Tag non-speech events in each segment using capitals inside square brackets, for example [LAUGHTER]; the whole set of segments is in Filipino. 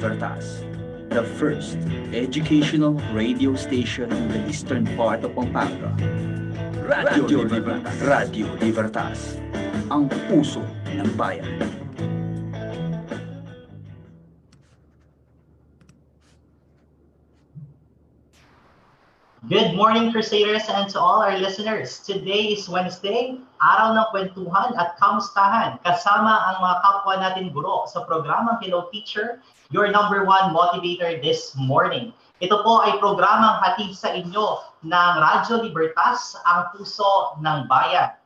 Radio Libertas, the first educational radio station in the eastern part of Pampanga. Radio Libertas, Radio Libertas, ang puso ng bayan. Good morning, Crusaders, and to all our listeners. Today is Wednesday, araw ng kwentuhan at kamustahan kasama ang mga kapwa natin guro sa programang Hello Teacher, your number one motivator this morning. Ito po ay programang hatid sa inyo ng Radyo Libertas, ang puso ng bayan.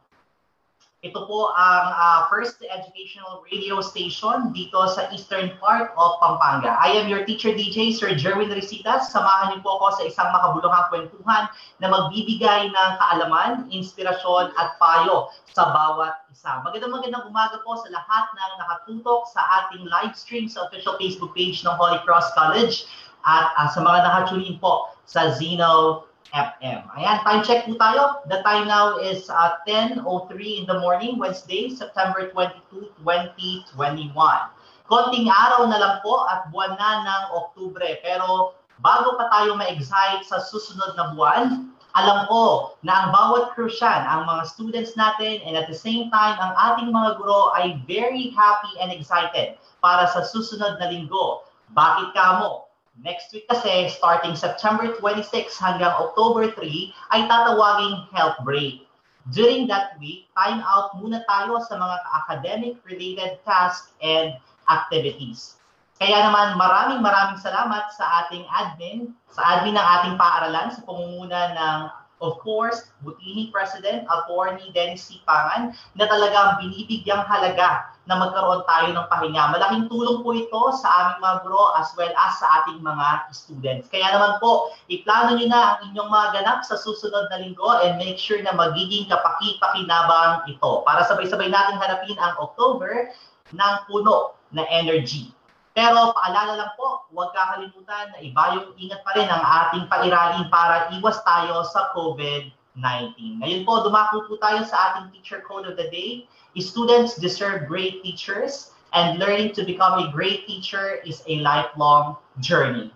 Ito po ang uh, first educational radio station dito sa eastern part of Pampanga. I am your teacher DJ, Sir Jerwin Risitas. Samahan niyo po ako sa isang makabuluhang kwentuhan na magbibigay ng kaalaman, inspirasyon at payo sa bawat isa. Magandang magandang umaga po sa lahat ng nakatutok sa ating live stream sa official Facebook page ng Holy Cross College at uh, sa mga nakatune po sa Zeno FM. Ayan, time check po tayo. The time now is uh, 10.03 in the morning, Wednesday, September 22, 2021. Konting araw na lang po at buwan na ng Oktubre. Pero bago pa tayo ma-excite sa susunod na buwan, alam ko na ang bawat Crucian, ang mga students natin, and at the same time, ang ating mga guro ay very happy and excited para sa susunod na linggo. Bakit ka? Next week kasi, starting September 26 hanggang October 3, ay tatawaging health break. During that week, time out muna tayo sa mga academic-related tasks and activities. Kaya naman, maraming maraming salamat sa ating admin, sa admin ng ating paaralan, sa pamumuna ng Of course, Butini President Attorney Dennis C. Pangan na talagang binibigyang halaga na magkaroon tayo ng pahinga. Malaking tulong po ito sa aming mga guro as well as sa ating mga students. Kaya naman po, iplano nyo na ang inyong mga ganap sa susunod na linggo and make sure na magiging kapaki-pakinabang ito para sabay-sabay natin harapin ang October ng puno na energy. Pero paalala lang po, huwag kakalimutan na iba yung ingat pa rin ang ating pairalin para iwas tayo sa COVID-19. Ngayon po, dumako po tayo sa ating teacher code of the day. Students deserve great teachers and learning to become a great teacher is a lifelong journey.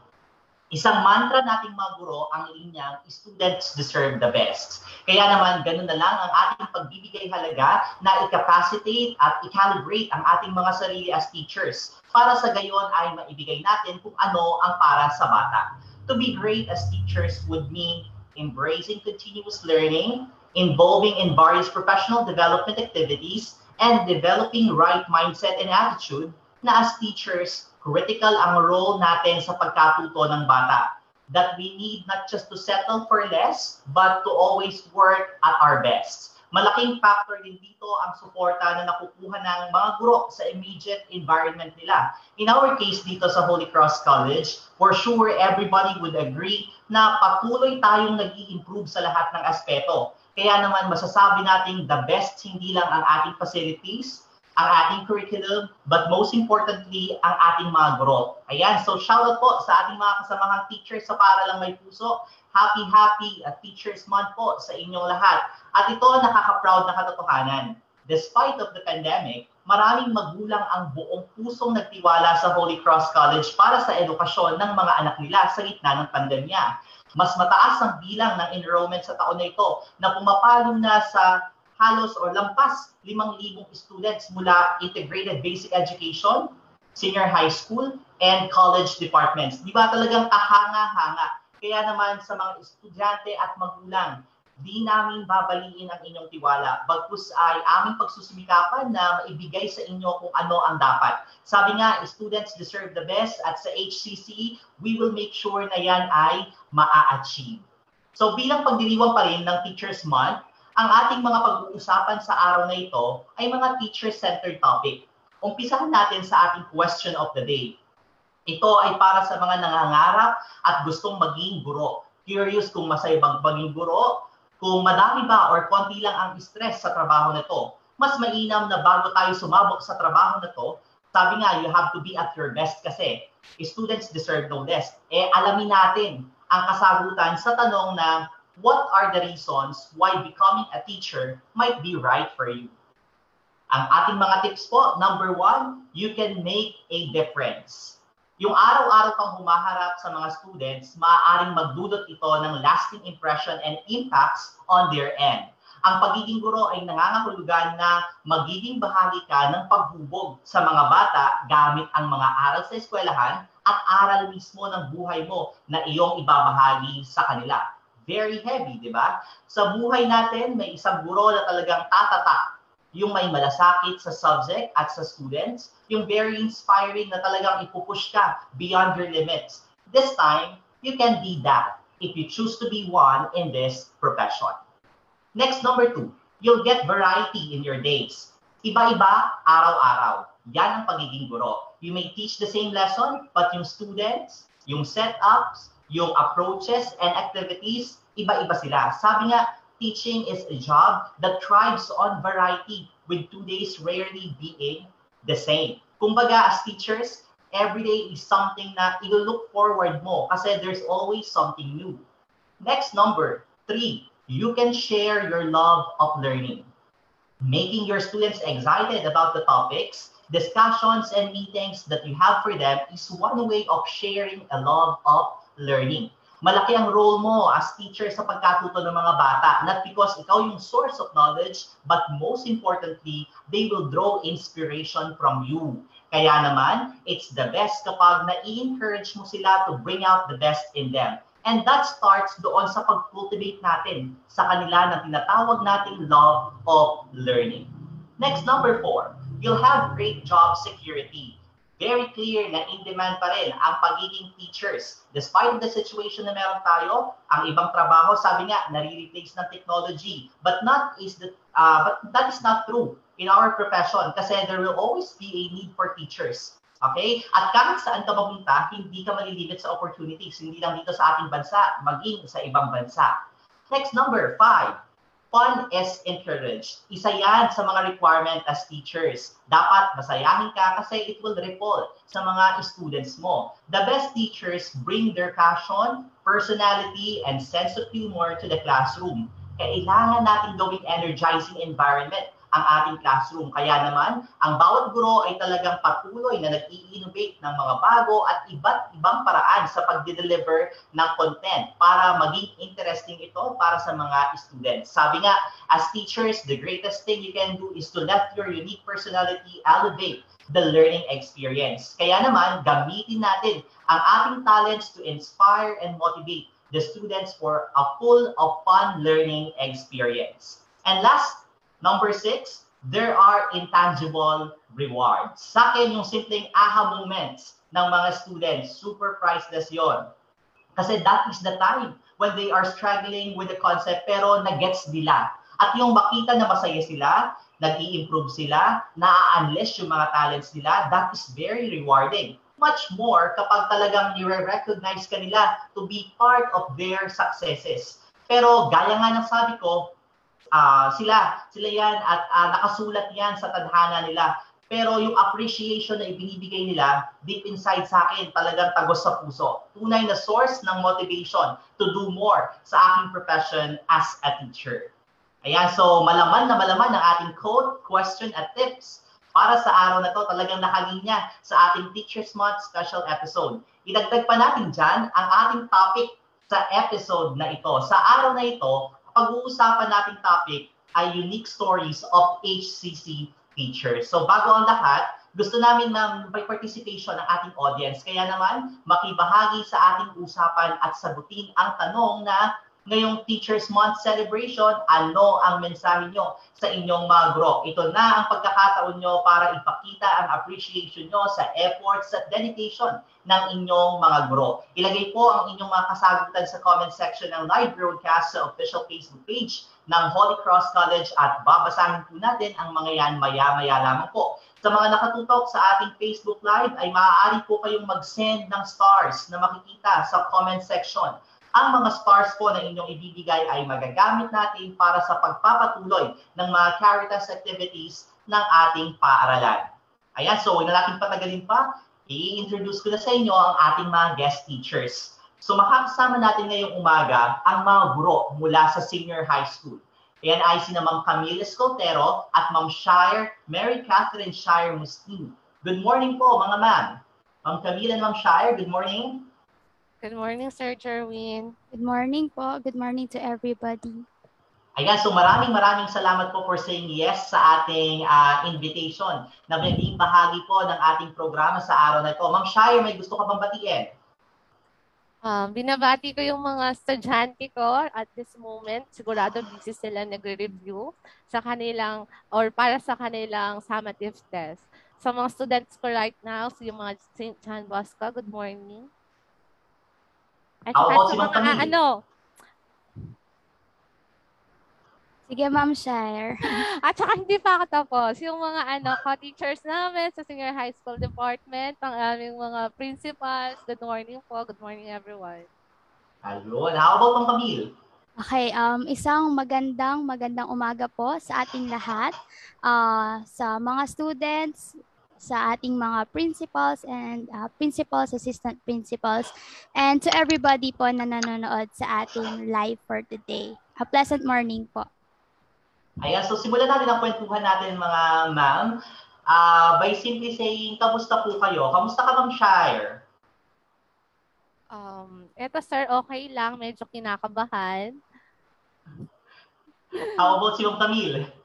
Isang mantra nating mga guro ang linyang students deserve the best. Kaya naman, ganun na lang ang ating pagbibigay halaga na i-capacitate at i-calibrate ang ating mga sarili as teachers para sa gayon ay maibigay natin kung ano ang para sa bata. To be great as teachers would mean embracing continuous learning, involving in various professional development activities, and developing right mindset and attitude na as teachers critical ang role natin sa pagkatuto ng bata. That we need not just to settle for less, but to always work at our best. Malaking factor din dito ang suporta na nakukuha ng mga guro sa immediate environment nila. In our case dito sa Holy Cross College, for sure everybody would agree na patuloy tayong nag improve sa lahat ng aspeto. Kaya naman masasabi nating the best hindi lang ang ating facilities, ang ating curriculum, but most importantly, ang ating mga guro. Ayan, so shoutout po sa ating mga kasamahang teachers sa Para Lang May Puso. Happy, happy uh, Teachers Month po sa inyong lahat. At ito nakaka-proud na katotohanan. Despite of the pandemic, maraming magulang ang buong pusong nagtiwala sa Holy Cross College para sa edukasyon ng mga anak nila sa gitna ng pandemya. Mas mataas ang bilang ng enrollment sa taon na ito na pumapalo na sa halos o lampas 5,000 students mula integrated basic education, senior high school, and college departments. Di ba talagang kahanga-hanga? Kaya naman sa mga estudyante at magulang, di namin babaliin ang inyong tiwala. Bagkus ay aming pagsusumikapan na maibigay sa inyo kung ano ang dapat. Sabi nga, students deserve the best at sa HCC, we will make sure na yan ay maa-achieve. So bilang pagdiriwang pa rin ng Teachers Month, ang ating mga pag-uusapan sa araw na ito ay mga teacher-centered topic. Umpisahan natin sa ating question of the day. Ito ay para sa mga nangangarap at gustong maging guro. Curious kung masaya bang maging guro, kung madami ba or konti lang ang stress sa trabaho na to. Mas mainam na bago tayo sumabok sa trabaho na to, sabi nga, you have to be at your best kasi. Students deserve no less. Eh, alamin natin ang kasagutan sa tanong na what are the reasons why becoming a teacher might be right for you. Ang ating mga tips po, number one, you can make a difference. Yung araw-araw kang humaharap sa mga students, maaaring magdudot ito ng lasting impression and impacts on their end. Ang pagiging guro ay nangangahulugan na magiging bahagi ka ng paghubog sa mga bata gamit ang mga aral sa eskwelahan at aral mismo ng buhay mo na iyong ibabahagi sa kanila. Very heavy, di ba? Sa buhay natin, may isang guro na talagang tatata yung may malasakit sa subject at sa students, yung very inspiring na talagang ipupush ka beyond your limits. This time, you can be that if you choose to be one in this profession. Next, number two, you'll get variety in your days. Iba-iba, araw-araw. Yan ang pagiging guro. You may teach the same lesson, but yung students, yung setups, yung approaches and activities, iba-iba sila. Sabi nga, teaching is a job that thrives on variety, with two days rarely being the same. Kumbaga, as teachers, every day is something na you look forward mo kasi there's always something new. Next number, three, you can share your love of learning. Making your students excited about the topics, discussions, and meetings that you have for them is one way of sharing a love of learning malaki ang role mo as teacher sa pagkatuto ng mga bata. Not because ikaw yung source of knowledge, but most importantly, they will draw inspiration from you. Kaya naman, it's the best kapag na-encourage mo sila to bring out the best in them. And that starts doon sa pag-cultivate natin sa kanila ng tinatawag nating love of learning. Next, number four, you'll have great job security very clear na in demand pa rin ang pagiging teachers. Despite the situation na meron tayo, ang ibang trabaho, sabi nga, nare-replace ng technology. But not is the, uh, but that is not true in our profession kasi there will always be a need for teachers. Okay? At kahit saan ka mapunta, hindi ka malilimit sa opportunities. Hindi lang dito sa ating bansa, maging sa ibang bansa. Next, number five, fun is encouraged. Isa yan sa mga requirement as teachers. Dapat masayahin ka kasi it will ripple sa mga students mo. The best teachers bring their passion, personality, and sense of humor to the classroom. Kailangan natin gawing energizing environment ang ating classroom. Kaya naman, ang bawat guro ay talagang patuloy na nag-i-innovate ng mga bago at iba't ibang paraan sa pag-deliver ng content para maging interesting ito para sa mga students. Sabi nga, as teachers, the greatest thing you can do is to let your unique personality elevate the learning experience. Kaya naman, gamitin natin ang ating talents to inspire and motivate the students for a full of fun learning experience. And last Number six, there are intangible rewards. Sa akin, yung simpleng aha moments ng mga students, super priceless yon. Kasi that is the time when they are struggling with the concept pero nagets nila. At yung makita na masaya sila, nag improve sila, na-unleash yung mga talents nila, that is very rewarding. Much more kapag talagang nire-recognize ka nila to be part of their successes. Pero gaya nga ng sabi ko, uh, sila, sila yan at uh, nakasulat yan sa tadhana nila. Pero yung appreciation na ibinibigay nila deep inside sa akin, talagang tagos sa puso. Tunay na source ng motivation to do more sa aking profession as a teacher. Ayan, so malaman na malaman ng ating code, question at tips para sa araw na to talagang nakalinya sa ating Teachers Month special episode. Idagdag pa natin dyan ang ating topic sa episode na ito. Sa araw na ito, pag-uusapan nating topic ay unique stories of HCC teachers. So bago ang lahat, gusto namin na may participation ng ating audience. Kaya naman, makibahagi sa ating usapan at sagutin ang tanong na ngayong Teachers Month celebration, ano ang mensahe nyo sa inyong mga guro? Ito na ang pagkakataon nyo para ipakita ang appreciation nyo sa efforts at dedication ng inyong mga guro. Ilagay po ang inyong mga kasagutan sa comment section ng live broadcast sa official Facebook page ng Holy Cross College at babasahin po natin ang mga yan maya-maya lamang po. Sa mga nakatutok sa ating Facebook Live ay maaari po kayong mag-send ng stars na makikita sa comment section ang mga stars po na inyong ibibigay ay magagamit natin para sa pagpapatuloy ng mga Caritas activities ng ating paaralan. Ayan, so huwag na natin patagalin pa. I-introduce ko na sa inyo ang ating mga guest teachers. So makakasama natin ngayong umaga ang mga guro mula sa senior high school. Ayan ay si Ma'am Camille Escoltero at Ma'am Shire, Mary Catherine Shire Mustini. Good morning po mga ma'am. Ma'am Camille and Ma'am Shire, good morning. Good morning, Sir Jerwin. Good morning po. Good morning to everybody. Ayan, so maraming maraming salamat po for saying yes sa ating uh, invitation na maging bahagi po ng ating programa sa araw na ito. Ma'am Shire, may gusto ka bang batiin? Um, binabati ko yung mga estudyante ko at this moment. Sigurado busy sila nagre-review sa kanilang or para sa kanilang summative test. Sa mga students ko right now, so yung mga St. John Bosco, good morning. At about sa si Ma'am mga Camille? ano, Sige, Ma'am Shire. [LAUGHS] At saka hindi pa ako tapos. Yung mga ano, co-teachers namin sa senior high school department, ang aming mga principals, good morning po. Good morning everyone. Ayun. How about Ma'am Camille? Okay, um, isang magandang magandang umaga po sa ating lahat, uh, sa mga students, sa ating mga principals and uh, principals, assistant principals, and to everybody po na nanonood sa ating live for today. A pleasant morning po. Ayan, so simulan natin ang kwentuhan natin mga ma'am. Uh, by simply saying, kamusta po kayo? Kamusta ka Ma'am Shire? Um, eto sir, okay lang. Medyo kinakabahan. How about si Ma'am Camille?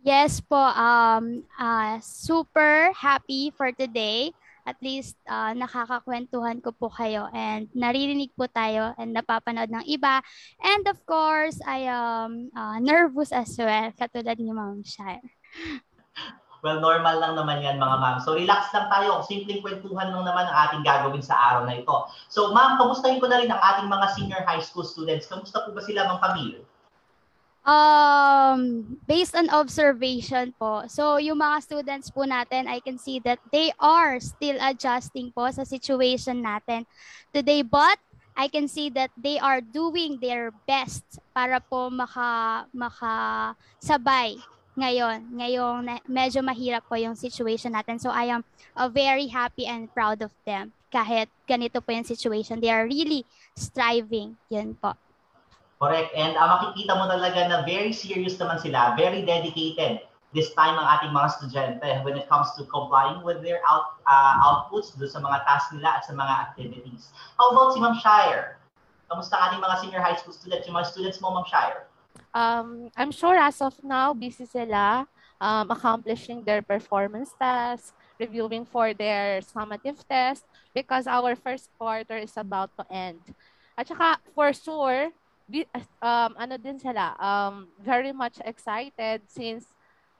Yes po, um, uh, super happy for today. At least uh, nakakakwentuhan ko po kayo and naririnig po tayo and napapanood ng iba. And of course, I am uh, nervous as well, katulad ni Ma'am Shire. Well, normal lang naman yan mga ma'am. So relax lang tayo. Simpleng kwentuhan lang naman ang ating gagawin sa araw na ito. So ma'am, kamustahin ko na rin ang ating mga senior high school students. Kamusta po ba sila Ma'am Camille? Um, based on observation po, so yung mga students po natin, I can see that they are still adjusting po sa situation natin today. But I can see that they are doing their best para po maka, makasabay ngayon. Ngayong medyo mahirap po yung situation natin. So I am uh, very happy and proud of them. Kahit ganito po yung situation, they are really striving. Yun po. Correct. And uh, makikita mo talaga na very serious naman sila, very dedicated this time ang ating mga estudyante when it comes to complying with their out, uh, outputs do sa mga tasks nila at sa mga activities. How about si Ma'am Shire? Kamusta ang ating mga senior high school students, yung mga students mo, Ma'am Shire? Um, I'm sure as of now, busy sila um, accomplishing their performance tasks, reviewing for their summative test because our first quarter is about to end. At saka, for sure, um, ano din sila, um, very much excited since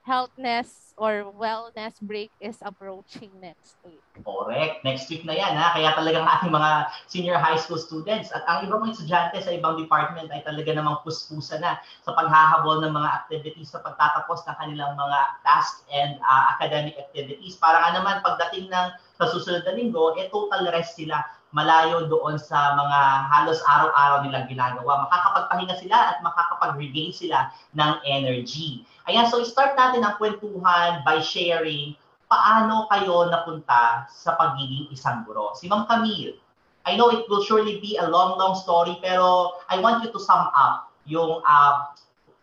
healthness or wellness break is approaching next week. Correct. Next week na yan, ha? Kaya talagang ating mga senior high school students at ang ibang mga estudyante sa ibang department ay talaga namang puspusa na sa paghahabol ng mga activities sa pagtatapos ng kanilang mga tasks and uh, academic activities. Para nga naman pagdating ng sa susunod na linggo, eh total rest sila malayo doon sa mga halos araw-araw nilang ginagawa. Makakapagpahinga sila at makakapag-regain sila ng energy. Ayan, so start natin ang kwentuhan by sharing paano kayo napunta sa pagiging isang guro. Si Ma'am Camille, I know it will surely be a long, long story, pero I want you to sum up yung uh,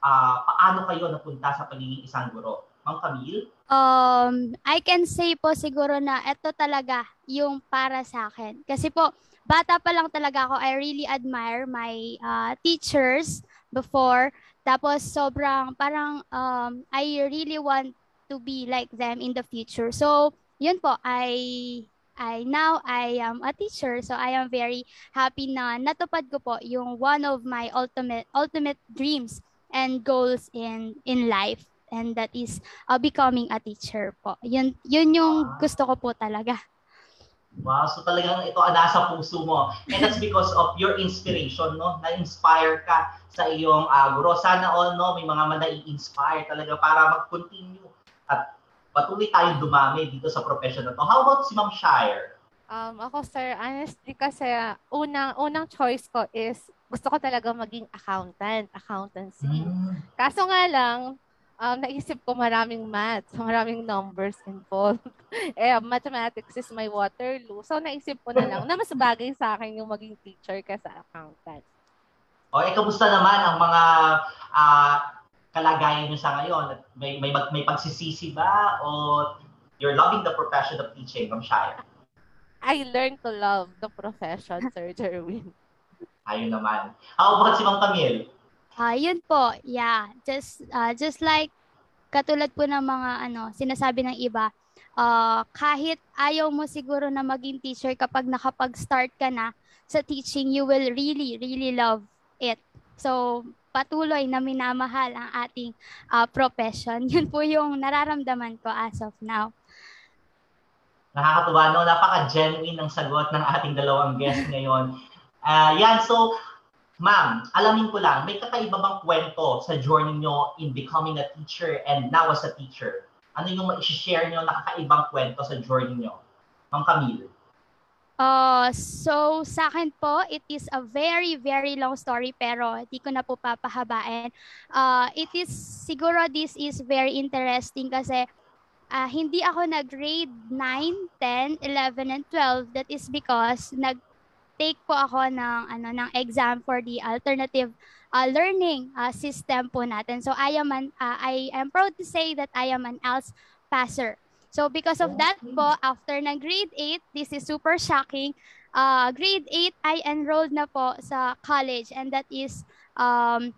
uh, paano kayo napunta sa pagiging isang guro. Ma'am Camille? Um, I can say po siguro na ito talaga yung para sa akin. Kasi po, bata pa lang talaga ako, I really admire my uh, teachers before. Tapos sobrang parang um, I really want to be like them in the future. So, yun po, I I now I am a teacher so I am very happy na natupad ko po yung one of my ultimate ultimate dreams and goals in in life and that is uh, becoming a teacher po. Yun, yun yung gusto ko po talaga. Wow, so talagang ito ang nasa puso mo. And that's because of your inspiration, no? Na-inspire ka sa iyong uh, guro. Sana all, no, may mga manai-inspire talaga para mag-continue at patuloy tayong dumami dito sa profession na to. How about si Ma'am Shire? Um, ako sir, honestly kasi unang unang choice ko is gusto ko talaga maging accountant, accountancy. Mm. Kaso nga lang, um, naisip ko maraming maths, maraming numbers involved. [LAUGHS] eh, mathematics is my Waterloo. So, naisip ko na lang na mas bagay sa akin yung maging teacher kaysa accountant. O, eh, kamusta naman ang mga uh, kalagayan nyo sa ngayon? May, may, may pagsisisi ba? O you're loving the profession of teaching, Ma'am Shire? I learned to love the profession, Sir Jerwin. Ayun naman. How about si Ma'am Camille? Ah, yun po. Yeah, just uh, just like katulad po ng mga ano, sinasabi ng iba, uh, kahit ayaw mo siguro na maging teacher kapag nakapag-start ka na sa teaching, you will really really love it. So, patuloy na minamahal ang ating uh, profession. [LAUGHS] Yun po yung nararamdaman ko as of now. Nakakatuwa, no? Napaka-genuine ng sagot ng ating dalawang guest ngayon. Uh, yan, so, ma'am, alamin ko lang, may kakaiba bang kwento sa journey nyo in becoming a teacher and now as a teacher? Ano yung ma-share nyo na kakaibang kwento sa journey nyo? Ma'am Camille. Uh, so sa akin po, it is a very, very long story pero di ko na po papahabain. Uh, it is, siguro this is very interesting kasi uh, hindi ako nag-grade 9, 10, 11, and 12. That is because nag-take po ako ng, ano, ng exam for the alternative uh, learning uh, system po natin. So I am, an, uh, I am proud to say that I am an ALS passer. So because of that po, after ng grade 8, this is super shocking. Uh, grade 8, I enrolled na po sa college and that is um,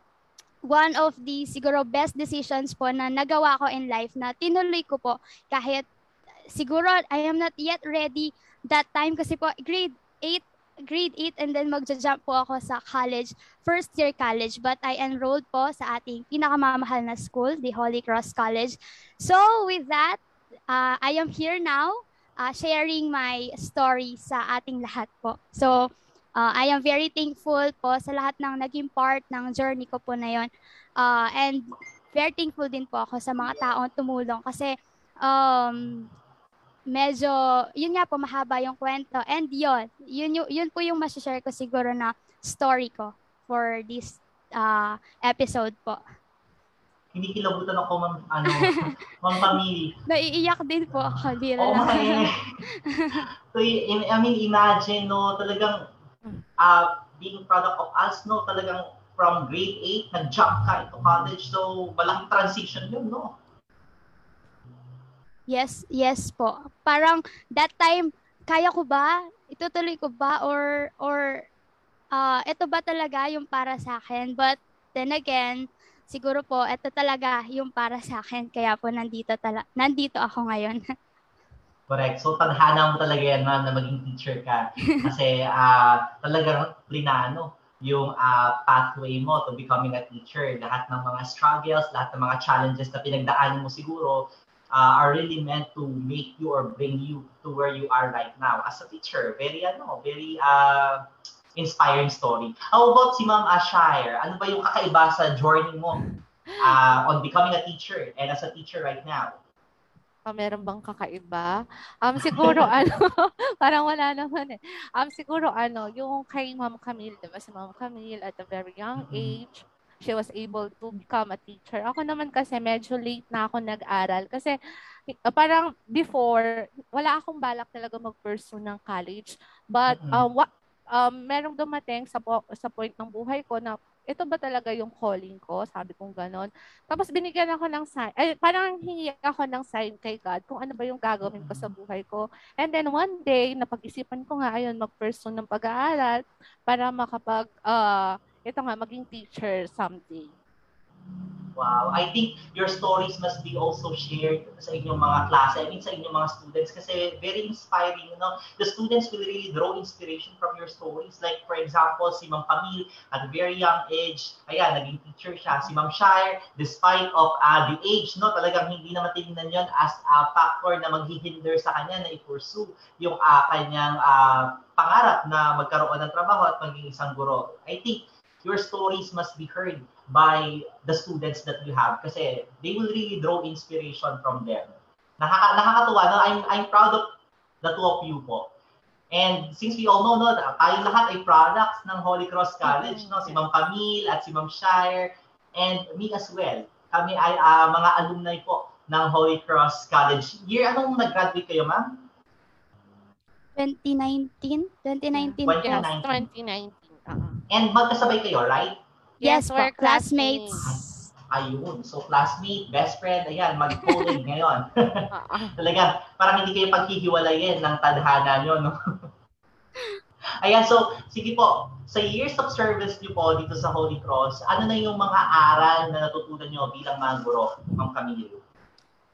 one of the siguro best decisions po na nagawa ko in life na tinuloy ko po kahit siguro I am not yet ready that time kasi po grade 8 grade 8 and then magja-jump po ako sa college, first year college. But I enrolled po sa ating pinakamamahal na school, the Holy Cross College. So with that, uh, I am here now uh, sharing my story sa ating lahat po. So, uh, I am very thankful po sa lahat ng naging part ng journey ko po na yon. Uh, and very thankful din po ako sa mga taong tumulong kasi um, medyo, yun nga po, mahaba yung kwento. And yun, yun, yun, yun po yung masashare ko siguro na story ko for this uh, episode po hindi kilabutan ako, ma'am, ano, [LAUGHS] ma'am Camille. Naiiyak din po ako, di Oo, oh, [LAUGHS] so, I mean, imagine, no, talagang, uh, being product of us, no, talagang from grade 8, nag-jump ka into college, so, malaking transition yun, no? Yes, yes po. Parang, that time, kaya ko ba? Itutuloy ko ba? Or, or, uh, ito ba talaga yung para sa akin? But, then again, siguro po, ito talaga yung para sa akin. Kaya po nandito, tala- nandito ako ngayon. [LAUGHS] Correct. So, tadhana mo talaga yan, ma'am, na maging teacher ka. [LAUGHS] Kasi uh, talagang plinano yung uh, pathway mo to becoming a teacher. Lahat ng mga struggles, lahat ng mga challenges na pinagdaanan mo siguro uh, are really meant to make you or bring you to where you are right now as a teacher. Very, ano, very, uh, inspiring story. How about si Ma'am Ashire? Ano ba yung kakaiba sa journey mo uh, on becoming a teacher and as a teacher right now? Uh, meron bang kakaiba? Um, siguro [LAUGHS] ano, [LAUGHS] parang wala naman eh. Um, siguro ano, yung kay Ma'am Camille, di ba? Si Ma'am Camille at a very young age, she was able to become a teacher. Ako naman kasi medyo late na ako nag-aral kasi uh, parang before, wala akong balak talaga mag-pursue ng college. But um, what, um, merong dumating sa, po, sa point ng buhay ko na ito ba talaga yung calling ko? Sabi kong ganon. Tapos binigyan ako ng sign, ay, parang hingi ako ng sign kay God kung ano ba yung gagawin ko sa buhay ko. And then one day, napag-isipan ko nga, ayun, mag-pursue ng pag-aaral para makapag, uh, ito nga, maging teacher someday. Wow. I think your stories must be also shared sa inyong mga klase, I mean sa inyong mga students kasi very inspiring, you know. The students will really draw inspiration from your stories. Like for example, si Ma'am Camille at a very young age, ayan, naging teacher siya. Si Ma'am Shire, despite of uh, the age, no, talagang hindi naman tinignan yon as a factor na maghihinder sa kanya na i-pursue yung uh, kanyang uh, pangarap na magkaroon ng trabaho at maging isang guro. I think your stories must be heard by the students that you have kasi they will really draw inspiration from them. Nakaka nakakatuwa no? I'm I'm proud of the two of you po. And since we all know no, tayo lahat ay products ng Holy Cross College, no, si Ma'am Camille at si Ma'am Shire and me as well. Kami ay uh, mga alumni po ng Holy Cross College. Year anong nag-graduate kayo, ma'am? 2019? 2019. 2019. Yes, 2019. And magkasabay kayo, right? Yes, we're classmates. Ayun. So, classmate, best friend, ayan, mag-colleague ngayon. [LAUGHS] [LAUGHS] Talaga, parang hindi kayo paghihiwalayin ng tadhana nyo, no? [LAUGHS] ayan, so, sige po. Sa years of service nyo po dito sa Holy Cross, ano na yung mga aral na natutunan nyo bilang mga guro, Ma'am Camille?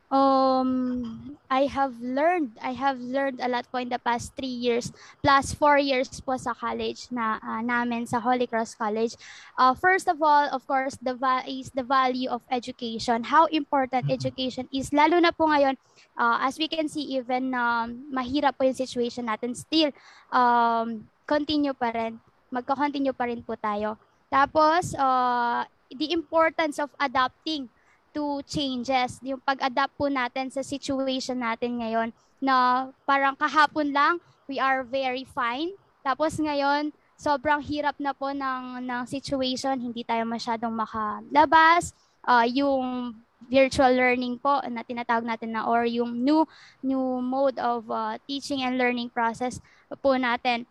Um, I have learned, I have learned a lot po in the past three years, plus four years po sa college na ah, namin sa Holy Cross College. Uh, first of all, of course, the va- is the value of education. How important Mhm. education is, lalo na po ngayon, uh, as we can see, even um, mahirap po yung situation natin, still, um, continue pa rin. Magko-continue pa rin po tayo. Tapos, uh, the importance of adapting to changes, yung pag-adapt po natin sa situation natin ngayon na parang kahapon lang, we are very fine. Tapos ngayon, sobrang hirap na po ng, ng situation, hindi tayo masyadong makalabas. Ah, yung virtual learning po na tinatawag natin na or yung new new mode of ah, teaching and learning process po natin.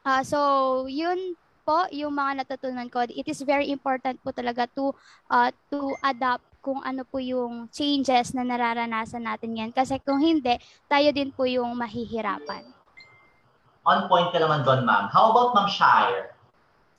Ah, so, yun po yung mga natutunan ko. It is very important po talaga to uh, to adapt kung ano po yung changes na nararanasan natin yan. Kasi kung hindi, tayo din po yung mahihirapan. On point ka naman doon, ma'am. How about Ma'am Shire?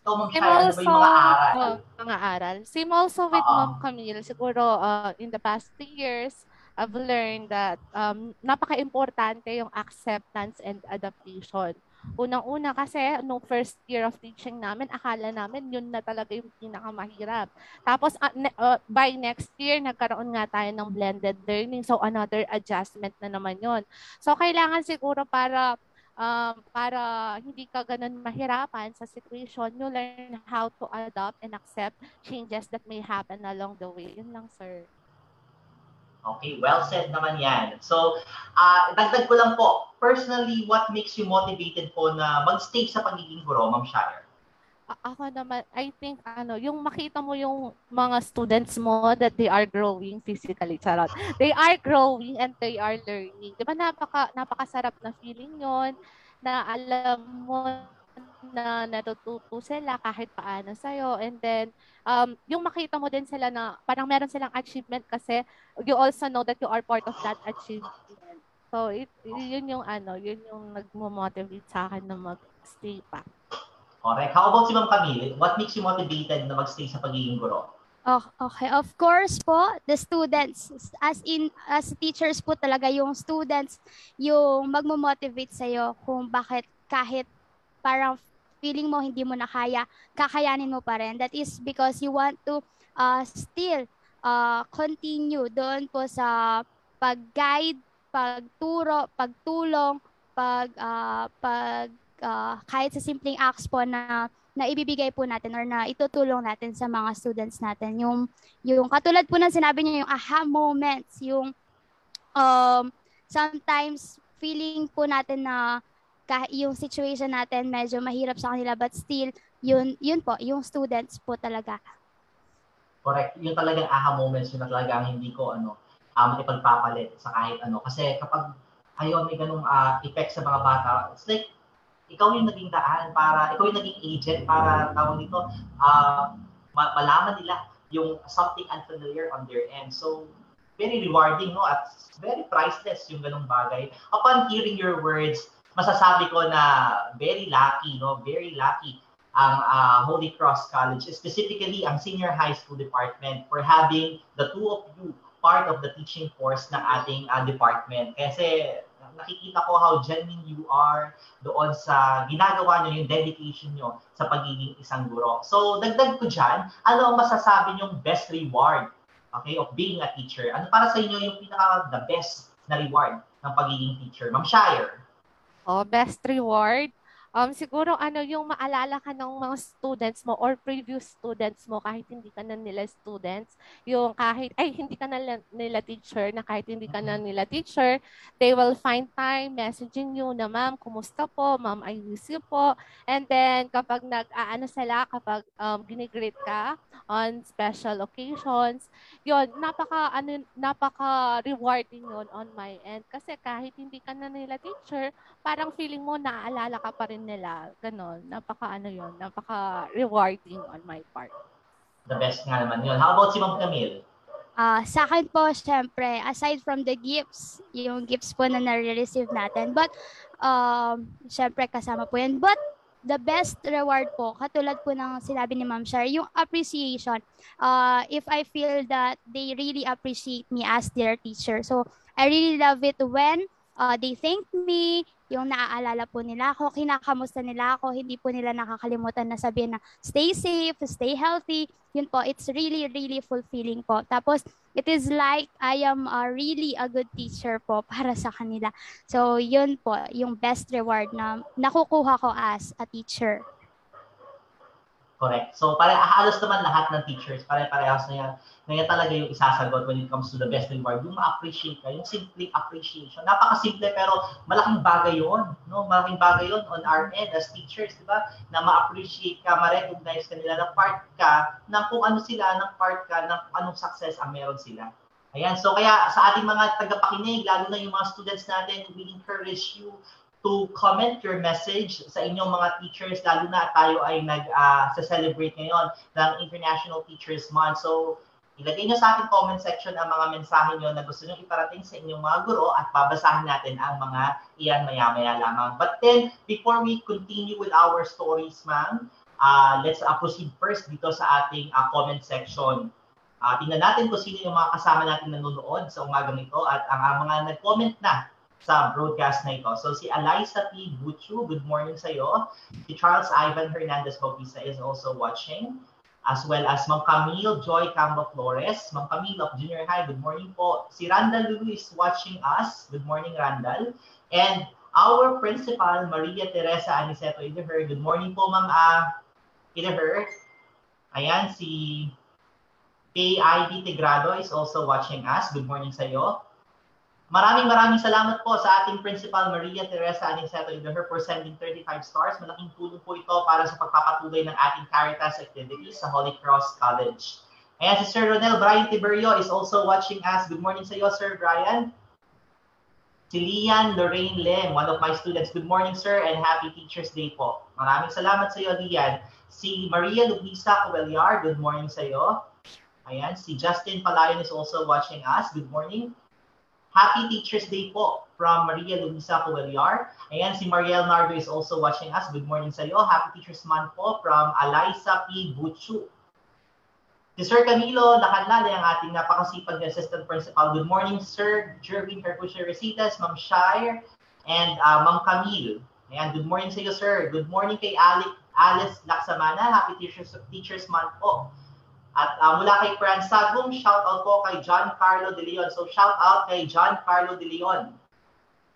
Ikaw, Ma'am I'm Shire, ano ba also, yung mga aral? oh, mga aral. Same also with Oo. Ma'am Camille. Siguro, uh, in the past three years, I've learned that um, napaka-importante yung acceptance and adaptation. Unang-una kasi, no first year of teaching namin, akala namin yun na talaga yung pinakamahirap. Tapos, uh, ne- uh, by next year, nagkaroon nga tayo ng blended learning. So, another adjustment na naman yun. So, kailangan siguro para um, para hindi ka ganun mahirapan sa situation, you learn how to adopt and accept changes that may happen along the way. Yun lang, sir. Okay, well said naman yan. So, ah dagdag ko lang po, personally, what makes you motivated po na mag-stay sa pagiging guro, Ma'am Shire? Ako naman, I think, ano, yung makita mo yung mga students mo that they are growing physically, charot. They are growing and they are learning. Di ba napaka, napakasarap na feeling yon na alam mo na natututo sila kahit paano sa'yo. And then, um, yung makita mo din sila na parang meron silang achievement kasi you also know that you are part of that achievement. So, it, yun yung ano, yun yung nagmo-motivate sa akin na mag-stay pa. Correct. How about si Ma'am Camille? What makes you motivated na mag-stay sa pagiging guro? Oh, okay. Of course po, the students, as in, as teachers po talaga, yung students, yung magmo-motivate sa'yo kung bakit kahit parang feeling mo hindi mo na kaya, kakayanin mo pa rin. That is because you want to uh, still uh, continue doon po sa pag-guide, pagturo, pagtulong, pag, uh, pag uh, kahit sa simpleng acts po na na ibibigay po natin or na itutulong natin sa mga students natin. Yung, yung katulad po ng sinabi niyo, yung aha moments, yung um, sometimes feeling po natin na kah- yung situation natin medyo mahirap sa kanila but still, yun, yun po, yung students po talaga. Correct. Yung talagang aha moments, yun na talagang hindi ko ano, um, ipagpapalit sa kahit ano. Kasi kapag ayun, may ganung ah, effect sa mga bata, it's like, ikaw yung naging daan para, ikaw yung naging agent para tawag dito, ah, ma- malaman nila yung something unfamiliar on their end. So, very rewarding, no? At very priceless yung ganung bagay. Upon hearing your words, masasabi ko na very lucky, no? Very lucky ang ah, Holy Cross College, specifically ang Senior High School Department for having the two of you part of the teaching force ng ating ah, department. Kasi nakikita ko how genuine you are doon sa ginagawa nyo, yung dedication nyo sa pagiging isang guro. So, dagdag ko dyan, ano ang masasabi nyong best reward okay, of being a teacher? Ano para sa inyo yung pinaka the best na reward ng pagiging teacher? Ma'am Shire. Oh, best reward. Um, siguro ano yung maalala ka ng mga students mo or previous students mo kahit hindi ka na nila students, yung kahit ay hindi ka na nila teacher na kahit hindi ka na nila teacher, they will find time messaging you na ma'am, kumusta po? Ma'am, I miss you po. And then kapag nag-aano sila kapag um, ginigreet ka on special occasions, yon napaka ano napaka rewarding yon on my end kasi kahit hindi ka na nila teacher, parang feeling mo naaalala ka pa rin nila. Ganon. Napaka ano yon napaka rewarding on my part. The best nga naman yun. How about si Ma'am Camille? Ah, sa akin po, syempre, aside from the gifts, yung gifts po na nare-receive natin, but, um, syempre, kasama po yan. But, the best reward po, katulad po ng sinabi ni Ma'am Shar, yung appreciation. Uh, if I feel that they really appreciate me as their teacher. So, I really love it when uh, they thank me, yung naaalala po nila ako, kinakamusta nila ako, hindi po nila nakakalimutan na sabihin na stay safe, stay healthy. Yun po, it's really, really fulfilling po. Tapos, it is like I am uh, really a good teacher po para sa kanila. So, yun po, yung best reward na nakukuha ko as a teacher. Correct. So, pare halos naman lahat ng teachers, pare-parehas na yan, na yan talaga yung isasagot when it comes to the best reward. Yung ma-appreciate ka, yung simple appreciation. Napakasimple pero malaking bagay yon no? Malaking bagay yon on our end as teachers, di ba? Na ma-appreciate ka, ma-recognize ka nila na part ka ng kung ano sila, ng part ka, ng anong success ang meron sila. Ayan, so kaya sa ating mga tagapakinig, lalo na yung mga students natin, we encourage you to comment your message sa inyong mga teachers, lalo na tayo ay nag-celebrate uh, ngayon ng International Teachers Month. So, ilagay nyo sa ating comment section ang mga mensahe nyo na gusto nyo iparating sa inyong mga guro at babasahin natin ang mga iyan maya-maya lamang. But then, before we continue with our stories, ma'am, uh, let's uh, proceed first dito sa ating uh, comment section. Uh, tingnan natin kung sino yung mga kasama natin nanonood sa umagang ito at ang uh, mga nag-comment na sa broadcast na ito. So si Eliza P. Buchu, good morning sa iyo. Si Charles Ivan Hernandez Bautista is also watching. As well as Ma'am Camille Joy Cambo Flores. Ma'am Camille of Junior High, good morning po. Si Randall Lulu is watching us. Good morning, Randall. And our principal, Maria Teresa Aniceto Ideher. Good morning po, Ma'am uh, Ideher. Ayan, si KID Tegrado is also watching us. Good morning sa iyo. Maraming maraming salamat po sa ating Principal Maria Teresa Aniceto Idaher for sending 35 stars. Malaking tulong po ito para sa pagpapatuloy ng ating Caritas activities sa Holy Cross College. Ayan, si Sir Ronel Brian Tiberio is also watching us. Good morning sa iyo, Sir Brian. Si Lian Lorraine Lem, one of my students. Good morning, sir, and happy Teacher's Day po. Maraming salamat sa iyo, Lian. Si Maria Luisa Covellar, good morning sa iyo. Ayan, si Justin Palayon is also watching us. Good morning. Happy Teacher's Day po from Maria Luisa Covellar. Ayan, si Mariel Nardo is also watching us. Good morning sa iyo. Happy Teacher's Month po from Alaisa P. Butchu. Si Sir Camilo Lacanlade, ang ating napakasipag na Assistant Principal. Good morning, Sir Jervin Hercusio Resitas, Ma'am Shire, and uh, Ma'am Camille. Ayan, good morning sa iyo, sir. Good morning kay Alice, Alice Laksamana. Happy Teacher's, Teacher's Month po. At uh, mula kay Fran Sagum, shout out po kay John Carlo De Leon. So shout out kay John Carlo De Leon.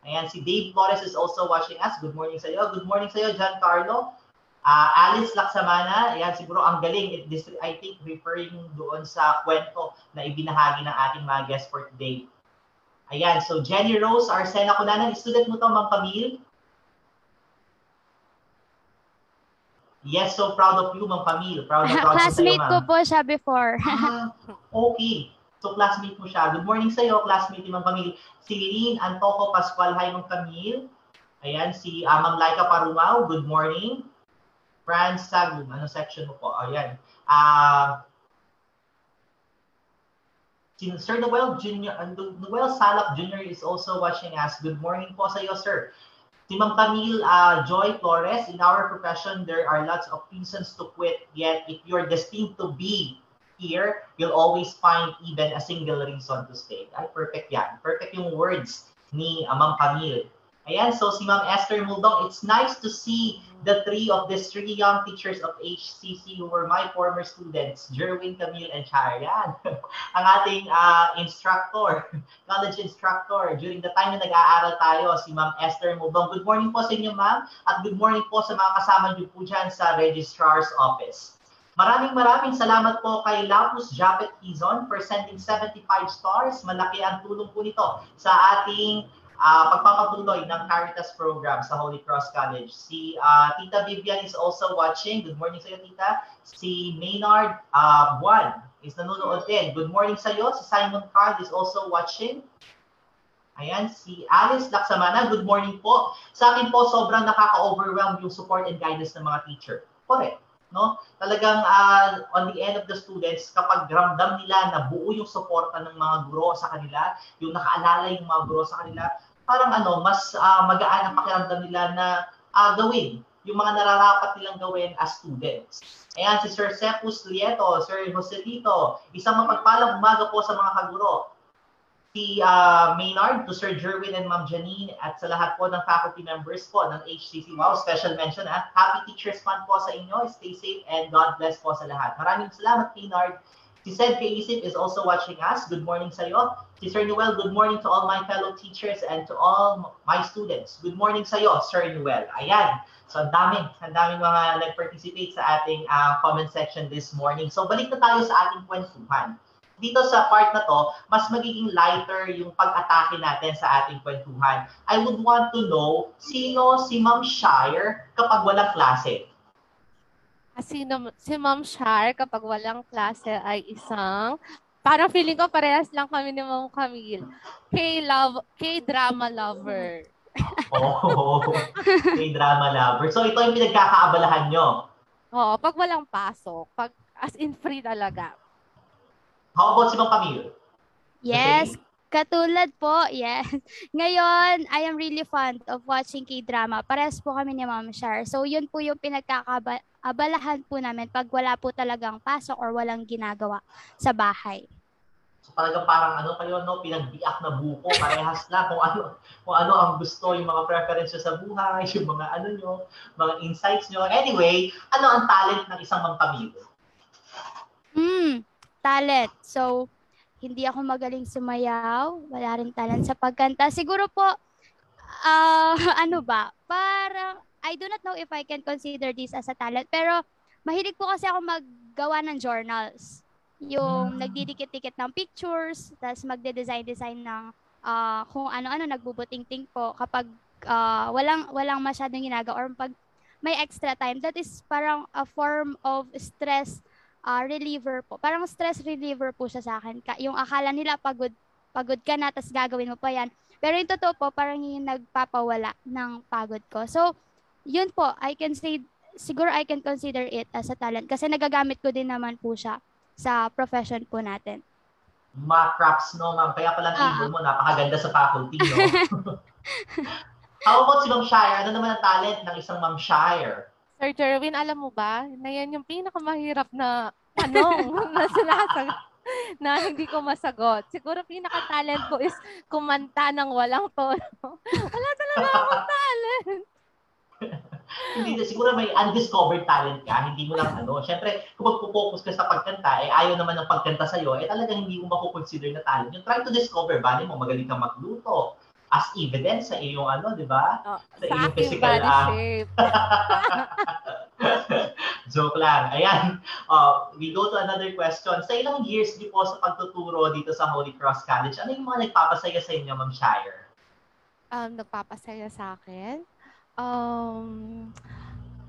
Ayan, si Dave Flores is also watching us. Good morning sa iyo. Good morning sa iyo, John Carlo. Uh, Alice Laksamana, ayan siguro ang galing. It, this, I think referring doon sa kwento na ibinahagi ng ating mga guests for today. Ayan, so Jenny Rose Arsena Kunanan, student mo to, Ma'am Camille. Yes, so proud of you, Ma'am Camille. Proud na [LAUGHS] proud Classmate sa'yo, ko po siya before. [LAUGHS] ah, okay. So classmate mo siya. Good morning sa iyo, classmate ni Ma'am Camille. Si Lynn Antoco Pascual. Hi, Ma'am Camille. Ayan, si uh, Ma'am Laika Parumao. Good morning. Franz Sagum. Ano section mo po? Ayan. Uh, si Sir Noel Jr., uh, Noel Salap Jr. is also watching us. Good morning po sa iyo, sir. Si Ma'am Camille uh, Joy Flores, in our profession, there are lots of reasons to quit. Yet, if you're destined to be here, you'll always find even a single reason to stay. Ay, perfect yan. Perfect yung words ni uh, Ma'am Camille. Ayan, so si Ma'am Esther Muldong, it's nice to see the three of these three young teachers of HCC who were my former students, Jerwin, Camille, and Char. [LAUGHS] Ang ating uh, instructor, [LAUGHS] college instructor, during the time na nag-aaral tayo, si Ma'am Esther Muldong. Good morning po sa inyo, Ma'am, at good morning po sa mga kasama niyo po dyan sa Registrar's Office. Maraming maraming salamat po kay Lapus Japet Quizon for sending 75 stars. Malaki ang tulong po nito sa ating uh, pagpapatuloy ng Caritas program sa Holy Cross College. Si uh, Tita Vivian is also watching. Good morning sa iyo, Tita. Si Maynard uh, Buwan is nanonood din. Good morning sa iyo. Si Simon Carl is also watching. Ayan, si Alice Laksamana, good morning po. Sa akin po, sobrang nakaka-overwhelm yung support and guidance ng mga teacher. Correct. No? Talagang uh, on the end of the students, kapag ramdam nila na buo yung suporta ng mga guro sa kanila, yung nakaalala yung mga guro sa kanila, parang ano, mas uh, magaan ang pakiramdam nila na uh, gawin yung mga nararapat nilang gawin as students. Ayan, si Sir Sepus Lieto, Sir Joselito, isang mapagpalang umaga po sa mga kaguro si uh, Maynard, to Sir Jerwin and Ma'am Janine, at sa lahat po ng faculty members po ng HCC. Wow, special mention ha. Happy Teachers Month po sa inyo. Stay safe and God bless po sa lahat. Maraming salamat, Maynard. Si Sed Kaisip is also watching us. Good morning sa iyo. Si Sir Noel, good morning to all my fellow teachers and to all my students. Good morning sa iyo, Sir Noel. Ayan. So, ang daming, ang daming mga nag-participate sa ating uh, comment section this morning. So, balik na tayo sa ating kwentuhan dito sa part na to, mas magiging lighter yung pag-atake natin sa ating kwentuhan. I would want to know, sino si Ma'am Shire kapag walang klase? Ah, sino, si Ma'am Shire kapag walang klase ay isang Parang feeling ko parehas lang kami ni Ma'am Camille. K-love, K-drama lover. oh, [LAUGHS] K-drama lover. So ito yung pinagkakaabalahan nyo? Oo, pag walang pasok, pag as in free talaga. How about si Ma'am Camille? Yes, okay. katulad po, yes. [LAUGHS] Ngayon, I am really fond of watching K-drama. Pares po kami ni Ma'am Shar. So, yun po yung pinagkakabalahan po namin pag wala po talagang pasok or walang ginagawa sa bahay. So, talagang parang ano kayo, no, pinagbiak na buko, parehas na kung ano, kung ano ang gusto, yung mga preferences sa buhay, [LAUGHS] yung mga ano nyo, mga insights nyo. Anyway, ano ang talent ng isang Ma'am Camille? Hmm, talent. So, hindi ako magaling sumayaw, wala rin talent sa pagkanta. Siguro po, uh, [LAUGHS] ano ba, parang, I do not know if I can consider this as a talent, pero mahilig po kasi ako maggawa ng journals. Yung hmm. nagdidikit-dikit ng pictures, tapos magde-design-design ng uh, kung ano-ano, nagbubuting-ting po kapag uh, walang, walang masyadong ginagawa or pag may extra time, that is parang a form of stress uh, reliever po. Parang stress reliever po siya sa akin. Yung akala nila pagod, pagod ka na, tapos gagawin mo pa yan. Pero yung totoo po, parang yung nagpapawala ng pagod ko. So, yun po, I can say, siguro I can consider it as a talent kasi nagagamit ko din naman po siya sa profession po natin. Ma-craps, no, ma'am. Kaya pala uh-huh. mo, napakaganda sa faculty, no? [LAUGHS] How about si Ma'am Shire? Ano naman ang talent ng isang Ma'am Shire? Sir Jerwin, alam mo ba, na yan yung pinakamahirap na tanong [LAUGHS] na sinasagot na hindi ko masagot. Siguro pinaka-talent ko is kumanta ng walang tono. [LAUGHS] Wala talaga akong talent. [LAUGHS] hindi siguro may undiscovered talent ka, hindi mo lang ano. Syempre, kung magpo-focus ka sa pagkanta, eh ayaw naman ng pagkanta sa iyo, eh talagang hindi mo mako-consider na talent. Yung try to discover, ba mo magaling kang magluto, as evidence sa iyong ano, di ba? Oh, sa, sa iyong physical body uh, shape. [LAUGHS] Joke lang. Ayan. Uh, we go to another question. Sa ilang years niyo po sa pagtuturo dito sa Holy Cross College, ano yung mga nagpapasaya sa inyo, Ma'am Shire? Um, nagpapasaya sa akin? Um,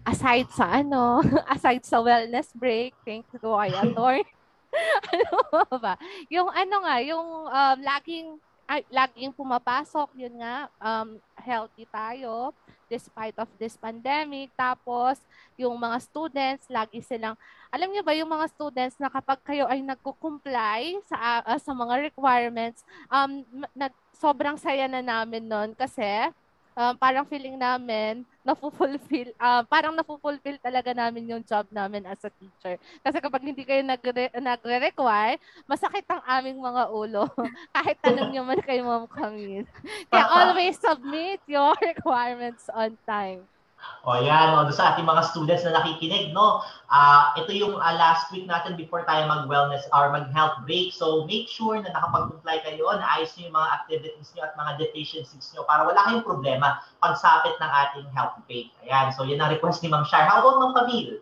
aside sa ano, [LAUGHS] aside sa wellness break, thank you to Ayator. [LAUGHS] ano ba? Yung ano nga, yung um, laging ay, laging pumapasok, yun nga, um, healthy tayo despite of this pandemic. Tapos, yung mga students, lagi silang, alam niyo ba yung mga students na kapag kayo ay nagko-comply sa, uh, sa mga requirements, um, na, sobrang saya na namin nun kasi um, parang feeling namin, na-fulfill, uh, parang na-fulfill talaga namin yung job namin as a teacher. Kasi kapag hindi kayo nagre- nagre-require, masakit ang aming mga ulo. [LAUGHS] Kahit tanong nyo man kay Ma'am Camille. Kaya always submit your [LAUGHS] requirements on time. O yan, o, sa ating mga students na nakikinig, no? Uh, ito yung uh, last week natin before tayo mag-wellness or mag-health break. So make sure na nakapag-comply kayo, na ayos nyo yung mga activities nyo at mga deficiencies nyo para wala kayong problema pagsapit ng ating health break. Ayan, so yan ang request ni Ma'am Shar. How about Ma'am Camille?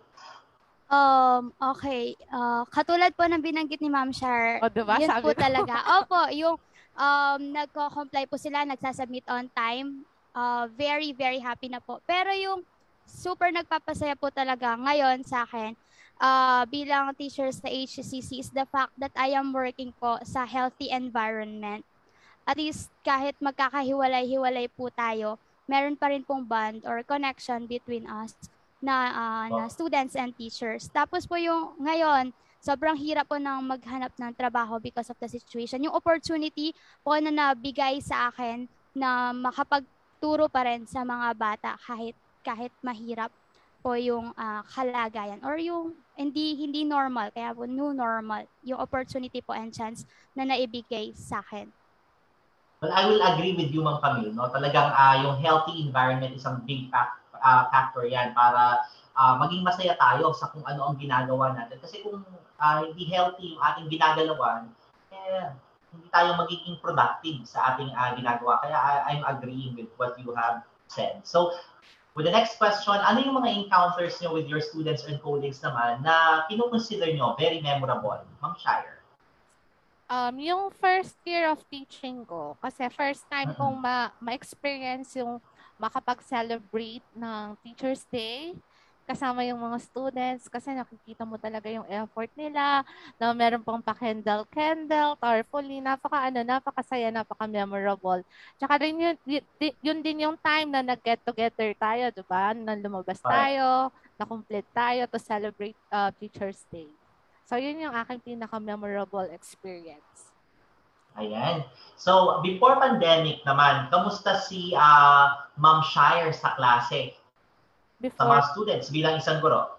Um, okay. Uh, katulad po ng binanggit ni Ma'am Shar, o, diba? yun Sabi po talaga. Opo, yung um, nagko-comply po sila, nagsasubmit on time, uh, very, very happy na po. Pero yung super nagpapasaya po talaga ngayon sa akin uh, bilang teacher sa HCC is the fact that I am working po sa healthy environment. At least kahit magkakahiwalay-hiwalay po tayo, meron pa rin pong bond or connection between us na, ah, na students and teachers. Tapos po yung ngayon, sobrang hirap po ng maghanap ng trabaho because of the situation. Yung opportunity po na nabigay sa akin na makapagturo pa rin sa mga bata kahit kahit mahirap po yung ah, kalagayan or yung hindi hindi normal kaya po new normal yung opportunity po and chance na naibigay sa akin. Well, I will agree with you, Ma'am Camille. No? Talagang ah, yung healthy environment is a big ah, factor yan para ah, maging masaya tayo sa kung ano ang ginagawa natin. Kasi kung ah, hindi healthy yung ating ginagalawan, eh, hindi tayo magiging productive sa ating ah, ginagawa. Kaya I- I'm agreeing with what you have said. So, with the next question, ano yung mga encounters nyo with your students and colleagues naman na kinukonsider nyo very memorable? Ma'am Shire. Um, yung first year of teaching ko, kasi first time kong ma- ma-experience yung makapag-celebrate ng Teacher's Day kasama yung mga students kasi nakikita mo talaga yung effort nila na meron pang pa-candle candle, tarpaulin, napaka ano, napakasaya, napaka-memorable. Tsaka rin yun, yun, yun din yung time na nag-get together tayo, di ba? Na lumabas tayo, na-complete tayo to celebrate uh, Teacher's Day. So, yun yung aking pinaka-memorable experience. Ayan. So, before pandemic naman, kamusta si ah, Ma'am Shire sa klase? Sa Before mga students bilang isang guro?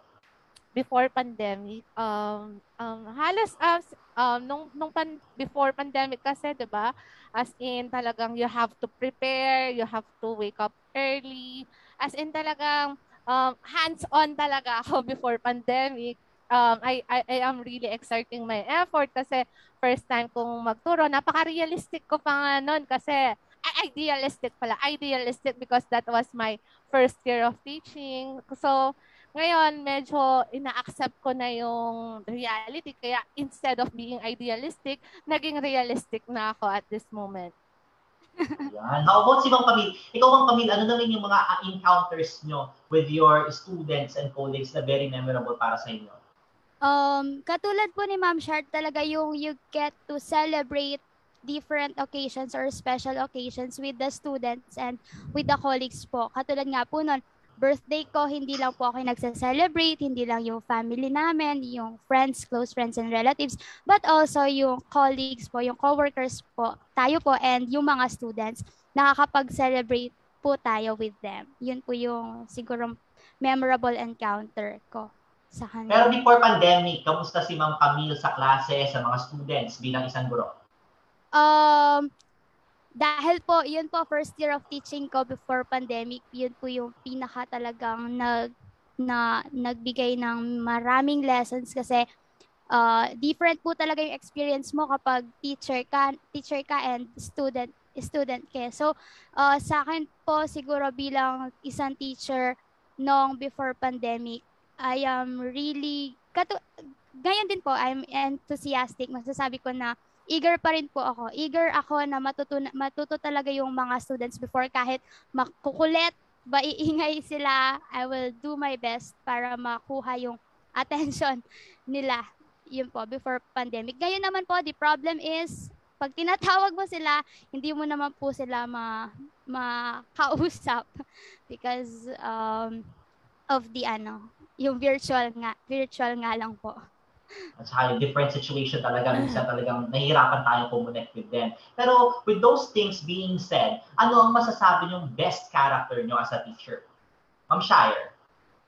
before pandemic, um, um, halos as um, nung, nung pan, before pandemic kasi, di ba? As in, talagang you have to prepare, you have to wake up early. As in, talagang um, hands-on talaga [LAUGHS] ako before pandemic. Um, I, I, I am really exerting my effort kasi first time kong magturo. Napaka-realistic ko pa nga nun kasi idealistic pala. Idealistic because that was my first year of teaching. So, ngayon, medyo ina-accept ko na yung reality. Kaya instead of being idealistic, naging realistic na ako at this moment. Ayan. How about si Ma'am Camille? Ikaw, Ma'am Camille, ano naman yung mga ah, encounters nyo with your students and colleagues na very memorable para sa inyo? Um, katulad po ni Ma'am Shart, talaga yung you get to celebrate different occasions or special occasions with the students and with the colleagues po. Katulad nga po nun, birthday ko, hindi lang po ako nagsa-celebrate, hindi lang yung family namin, yung friends, close friends and relatives, but also yung colleagues po, yung coworkers po, tayo po, and yung mga students, nakakapag-celebrate po tayo with them. Yun po yung siguro memorable encounter ko sa kanila. Pero before pandemic, kamusta si Ma'am Camille sa klase, sa mga students bilang isang guro? Um, dahil po, yun po, first year of teaching ko before pandemic, yun po yung pinaka talagang nag, na, nagbigay ng maraming lessons kasi uh, different po talaga yung experience mo kapag teacher ka, teacher ka and student student ka. So, uh, sa akin po siguro bilang isang teacher nung before pandemic, I am really, katu ngayon din po, I'm enthusiastic. Masasabi ko na eager pa rin po ako. Eager ako na matuto, matuto talaga yung mga students before kahit makukulit, ba iingay [LAUGHS] sila, I will do my best para makuha yung [LAUGHS] attention nila. Yun po, before pandemic. Ngayon naman po, the problem is, pag tinatawag mo sila, hindi mo naman po sila ma makausap [LAUGHS] because um, of the ano, yung virtual nga, virtual nga lang po. At saka yung different situation talaga, minsan talagang nahihirapan tayong connect with them. Pero with those things being said, ano ang masasabi nyong best character nyo as a teacher? Ma'am Shire.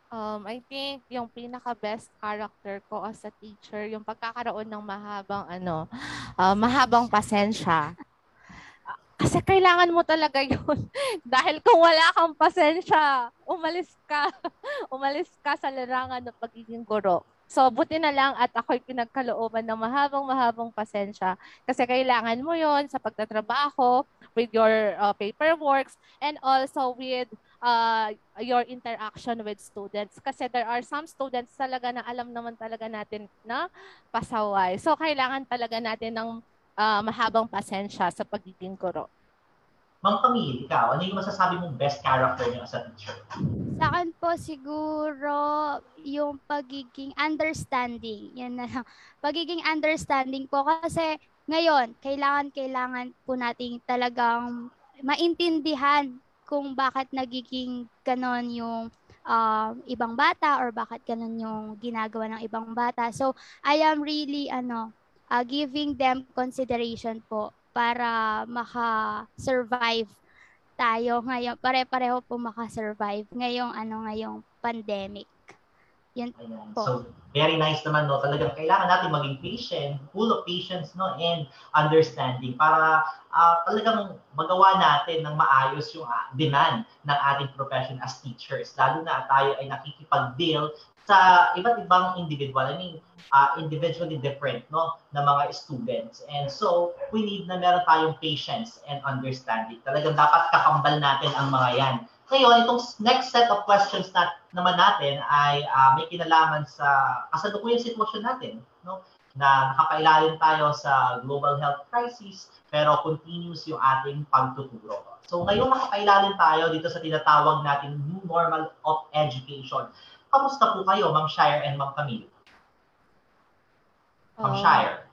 Um, I think yung pinaka-best character ko as a teacher, yung pagkakaroon ng mahabang ano, ah, mahabang pasensya. Kasi kailangan mo talaga yun. [LAUGHS] Dahil kung wala kang pasensya, umalis ka. [LAUGHS] umalis ka sa larangan ng pagiging guro. So, buti na lang at ako'y pinagkalooban ng mahabang-mahabang pasensya kasi kailangan mo yon sa pagtatrabaho, with your uh, paperworks, and also with uh, your interaction with students. Kasi there are some students talaga na alam naman talaga natin na pasaway. So, kailangan talaga natin ng uh, mahabang pasensya sa pagiging guro. Ma'am Camille, ikaw, ano yung masasabi mong best character nyo as a teacher? Sa akin po siguro yung pagiging understanding. Yan na lang. Pagiging understanding po kasi ngayon, kailangan kailangan po nating talagang maintindihan kung bakit nagiging ganon yung um, ibang bata or bakit ganun yung ginagawa ng ibang bata. So, I am really, ano, uh, giving them consideration po para maka-survive tayo ngayon. Pare-pareho po maka-survive ngayong, ano, ngayong pandemic. Yun Ayan. po. So, very nice naman, no? Talagang kailangan natin maging patient, full of patience, no? And understanding para uh, talagang magawa natin ng maayos yung uh, demand ng ating profession as teachers. Lalo na tayo ay nakikipag-deal sa iba't ibang individual. I mean, uh, individually different, no? Na mga students. And so, we need na meron tayong patience and understanding. Talagang dapat kakambal natin ang mga yan ngayon, itong next set of questions na, naman natin ay uh, may kinalaman sa kasalukuyang sitwasyon natin. No? Na nakapailalim tayo sa global health crisis, pero continuous yung ating pagtuturo. So ngayon nakapailalim tayo dito sa tinatawag nating new normal of education. Kamusta po kayo, Ma'am Shire and Ma'am Camille? Ma'am Oh. Shire.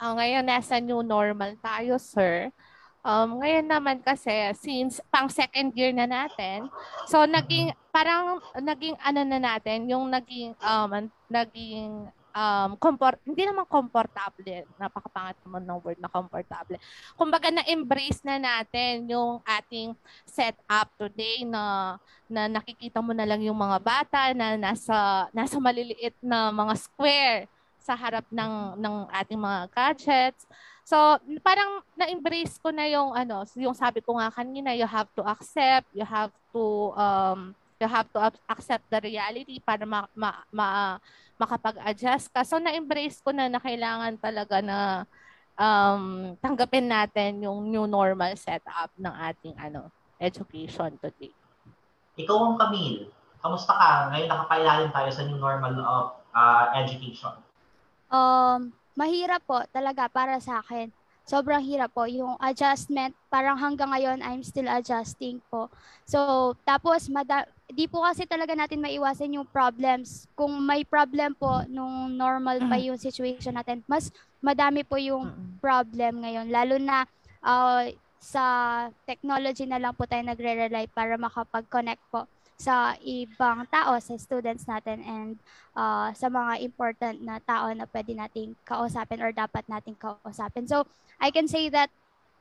Ah, ngayon nasa new normal tayo, sir. Um, ngayon naman kasi, since pang second year na natin, so naging, parang naging ano na natin, yung naging, um, naging, um, comport, hindi naman komportable, napakapangat naman ng word na komportable. Kumbaga na-embrace na natin yung ating setup today na na nakikita mo na lang yung mga bata na nasa nasa maliliit na mga square sa harap ng ng ating mga gadgets. So, parang na-embrace ko na yung ano, yung sabi ko nga kanina, you have to accept, you have to um you have to accept the reality para ma, ma, ma makapag-adjust ka. So, na-embrace ko na na kailangan talaga na um, tanggapin natin yung new normal setup ng ating ano education today. Ikaw ang Camille. Kamusta ka? Ngayon nakapailalim tayo sa new normal of uh, education. Um, mahirap po talaga para sa akin. Sobrang hirap po yung adjustment. Parang hanggang ngayon I'm still adjusting po. So, tapos mada- di po kasi talaga natin maiwasan yung problems. Kung may problem po nung normal pa yung situation natin, mas madami po yung problem ngayon. Lalo na uh, sa technology na lang po tayo nagre-rely para makapag-connect po sa ibang tao, sa students natin and uh, sa mga important na tao na pwede nating kausapin or dapat nating kausapin. So, I can say that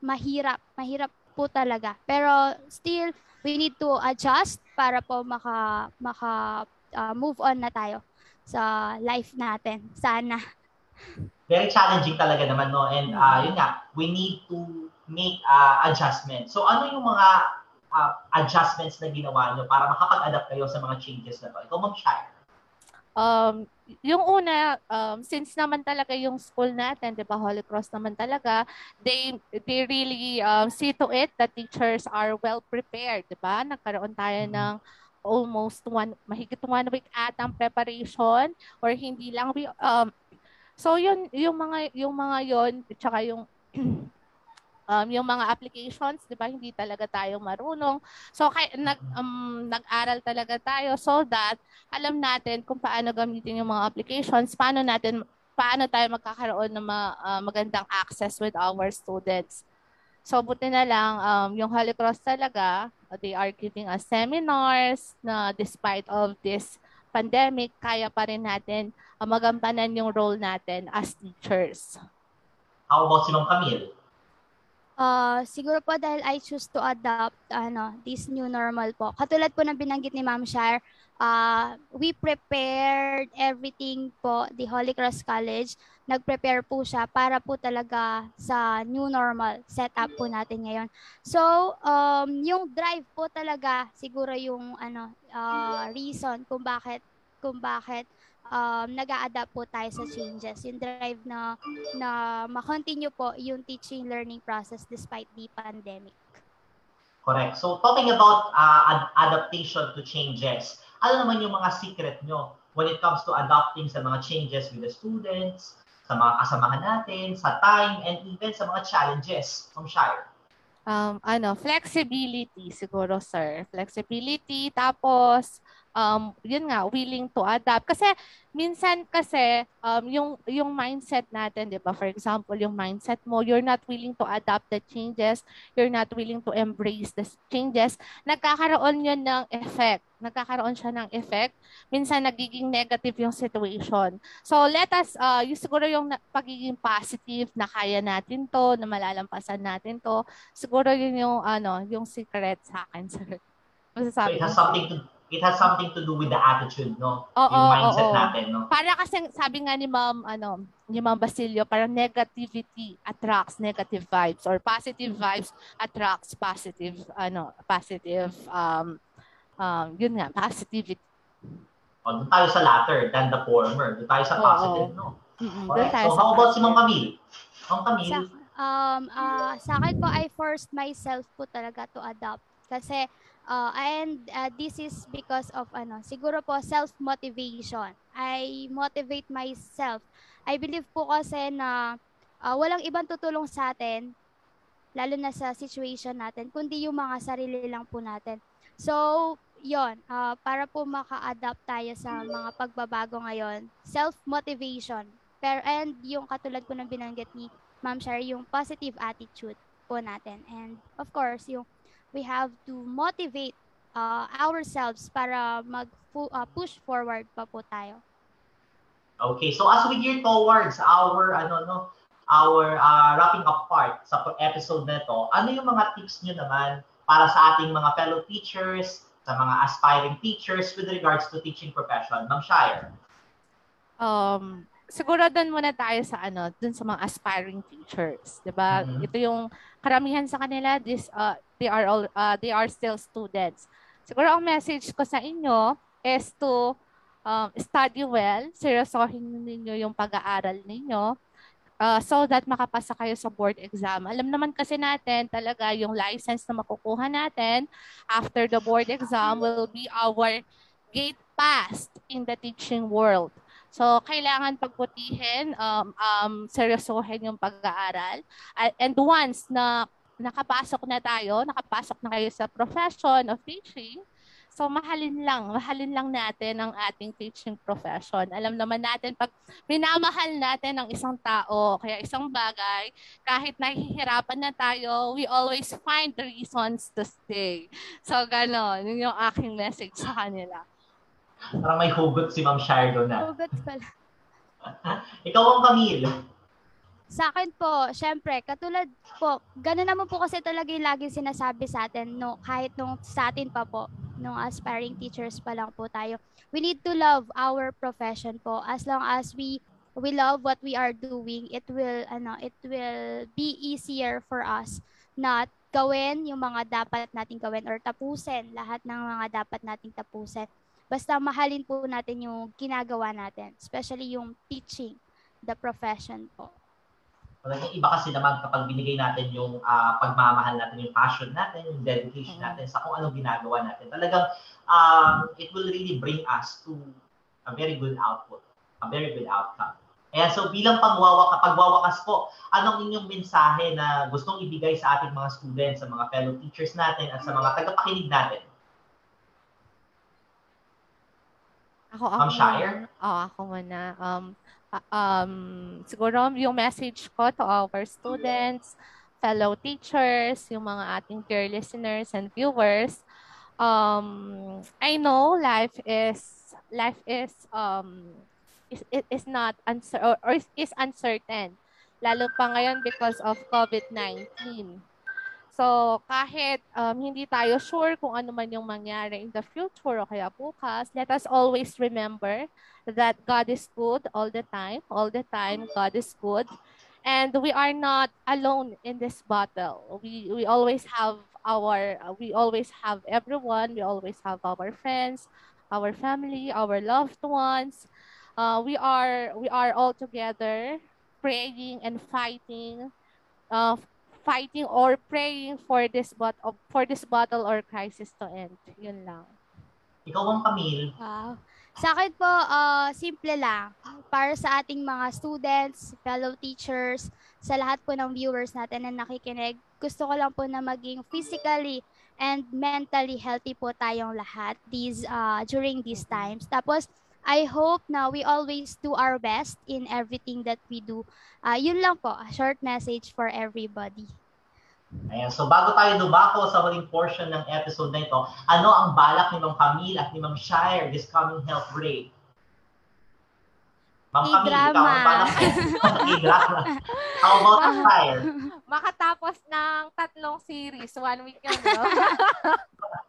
mahirap, mahirap po talaga. Pero still, we need to adjust para po maka, maka uh, move on na tayo sa life natin. Sana. Very challenging talaga naman, no? And uh, yun nga, we need to make uh, adjustments. So ano yung mga uh, adjustments na ginawa nyo para makapag-adapt kayo sa mga changes na to? Ikaw, Ma'am Shire. Um, yung una, um, since naman talaga yung school natin, di ba, Holy Cross naman talaga, they, they really um, see to it that teachers are well prepared, di ba? Nagkaroon tayo ng almost one, mahigit one week atang preparation or hindi lang, we, um, so yun, yung mga, yung mga yon tsaka yung [CLEARS THROAT] um, yung mga applications, 'di ba, hindi talaga tayo marunong. So kay nag um, nag-aral talaga tayo so that alam natin kung paano gamitin yung mga applications, paano natin paano tayo magkakaroon ng mga, uh, magandang access with our students. So buti na lang um, yung Holy Cross talaga, they are giving us seminars na despite of this pandemic, kaya pa rin natin uh, magampanan yung role natin as teachers. How about si Ma'am Camille? Uh, siguro po dahil I choose to adopt ano, this new normal po. Katulad po ng binanggit ni Ma'am Shire, uh, we prepared everything po, the Holy Cross College, nag-prepare po siya para po talaga sa new normal setup po natin ngayon. So, um, yung drive po talaga siguro yung ano uh, reason kung bakit kung bakit um, nag-a-adapt po tayo sa changes. Yung drive na, na ma-continue po yung teaching learning process despite the pandemic. Correct. So talking about uh, ad- adaptation to changes, ano naman yung mga secret nyo when it comes to adapting sa mga changes with the students, sa mga kasamahan natin, sa time, and even sa mga challenges from Shire? um, ano, flexibility siguro, sir. Flexibility, tapos um, yun nga, willing to adapt. Kasi minsan kasi um, yung yung mindset natin, 'di ba? For example, yung mindset mo, you're not willing to adapt the changes, you're not willing to embrace the changes, nagkakaroon 'yun ng effect. Nagkakaroon siya ng effect. Minsan nagiging negative yung situation. So let us uh, yung siguro yung pagiging positive na kaya natin 'to, na malalampasan natin 'to. Siguro yun yung ano, yung secret sa akin, sir. Masasabi it has something to it has something to do with the attitude, no? Oo, yung mindset oo. natin, no? Para kasi sabi nga ni Ma'am ano, ni Ma'am Basilio, para negativity attracts negative vibes or positive vibes attracts positive ano, positive um um yun nga, positivity. O, doon tayo sa latter than the former. Doon tayo sa positive, oo. no? Mm-hmm. Tayo so, how about si Ma'am Camille? Ma'am Camille? Sa, um, uh, sa akin po, I forced myself po talaga to adopt. Kasi Uh, and uh, this is because of ano, siguro po self-motivation. I motivate myself. I believe po kasi na uh, walang ibang tutulong sa atin, lalo na sa situation natin, kundi yung mga sarili lang po natin. So, yon uh, para po maka-adapt tayo sa mga pagbabago ngayon, self-motivation. Pero, and yung katulad po ng binanggit ni Ma'am Shar, yung positive attitude po natin. And of course, yung we have to motivate uh, ourselves para mag uh, push forward pa po tayo. Okay, so as we gear towards our ano no our uh, wrapping up part sa episode na to, ano yung mga tips niyo naman para sa ating mga fellow teachers, sa mga aspiring teachers with regards to teaching profession? Ma'am Shire. Um, siguro doon muna tayo sa ano, doon sa mga aspiring teachers, 'di ba? Mm-hmm. Ito yung karamihan sa kanila this uh, they are all uh, they are still students. Siguro ang message ko sa inyo is to um, study well, seryosohin ninyo yung pag-aaral ninyo uh, so that makapasa kayo sa board exam. Alam naman kasi natin talaga yung license na makukuha natin after the board exam will be our gate pass in the teaching world. So, kailangan pagputihin, um, um, seryosohin yung pag-aaral. And once na nakapasok na tayo, nakapasok na kayo sa profession of teaching, So mahalin lang, mahalin lang natin ang ating teaching profession. Alam naman natin pag minamahal natin ang isang tao, kaya isang bagay, kahit nahihirapan na tayo, we always find the reasons to stay. So gano'n, yun yung aking message sa kanila. Parang may hugot si Ma'am Shardo na. Hugot pala. [LAUGHS] Ikaw ang Camille. Sa akin po, syempre, katulad po, gano'n naman po kasi talaga yung laging sinasabi sa atin, no, kahit nung sa atin pa po, nung aspiring teachers pa lang po tayo. We need to love our profession po. As long as we we love what we are doing, it will ano, it will be easier for us not gawin yung mga dapat nating gawin or tapusin lahat ng mga dapat nating tapusin. Basta mahalin po natin yung ginagawa natin, especially yung teaching, the profession po. Talagang iba kasi naman kapag binigay natin yung uh, pagmamahal natin, yung passion natin, yung dedication mm. natin sa kung anong ginagawa natin. Talagang um, it will really bring us to a very good output, a very good outcome. Kaya so bilang pagwawakas, pagwawakas po, anong inyong mensahe na gustong ibigay sa ating mga students, sa mga fellow teachers natin at sa mga tagapakinig natin? Ako, ako. Ma'am Shire? Oh, ako muna. Um, um, siguro yung message ko to our students, fellow teachers, yung mga ating dear listeners and viewers, um, I know life is life is um is is not uncer- or, or is uncertain lalo pa ngayon because of COVID-19. So, kahit um, hindi tayo sure kung ano man yung mangyari in the future o kaya bukas, let us always remember that God is good all the time. All the time, God is good. And we are not alone in this battle. We, we always have our, we always have everyone. We always have our friends, our family, our loved ones. Uh, we are we are all together praying and fighting uh, fighting or praying for this but for this battle or crisis to end. Yun lang. Ikaw ang Camille. Wow. Sa akin po, uh, simple lang. Para sa ating mga students, fellow teachers, sa lahat po ng viewers natin na nakikinig, gusto ko lang po na maging physically and mentally healthy po tayong lahat these uh, during these times. Tapos I hope na we always do our best in everything that we do. Uh, yun lang po, a short message for everybody. Ayan, so bago tayo dumako sa huling portion ng episode na ito, ano ang balak ni Ma'am Camille at ni Ma'am Shire this coming health break? Ma'am Camille, ikaw ang balak K-drama. How about Shire? [LAUGHS] Makatapos ng tatlong series, one week yun, no? [LAUGHS]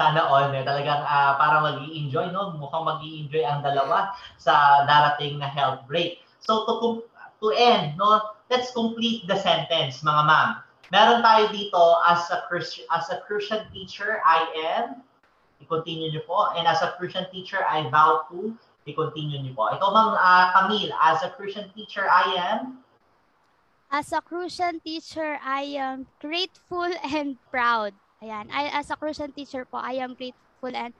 Sana all, eh, talagang ah, para mag enjoy no? Mukhang mag enjoy ang dalawa sa darating na health break. So to to end, no, let's complete the sentence, mga ma'am. Meron tayo dito as a Christian as a Christian teacher, I am i-continue niyo po. And as a Christian teacher, I vow to i-continue niyo po. Ito ma'am ah, Camille, as a Christian teacher, I am As a Christian teacher, I am grateful and proud. Ayan, I, as a Christian teacher po, I am grateful and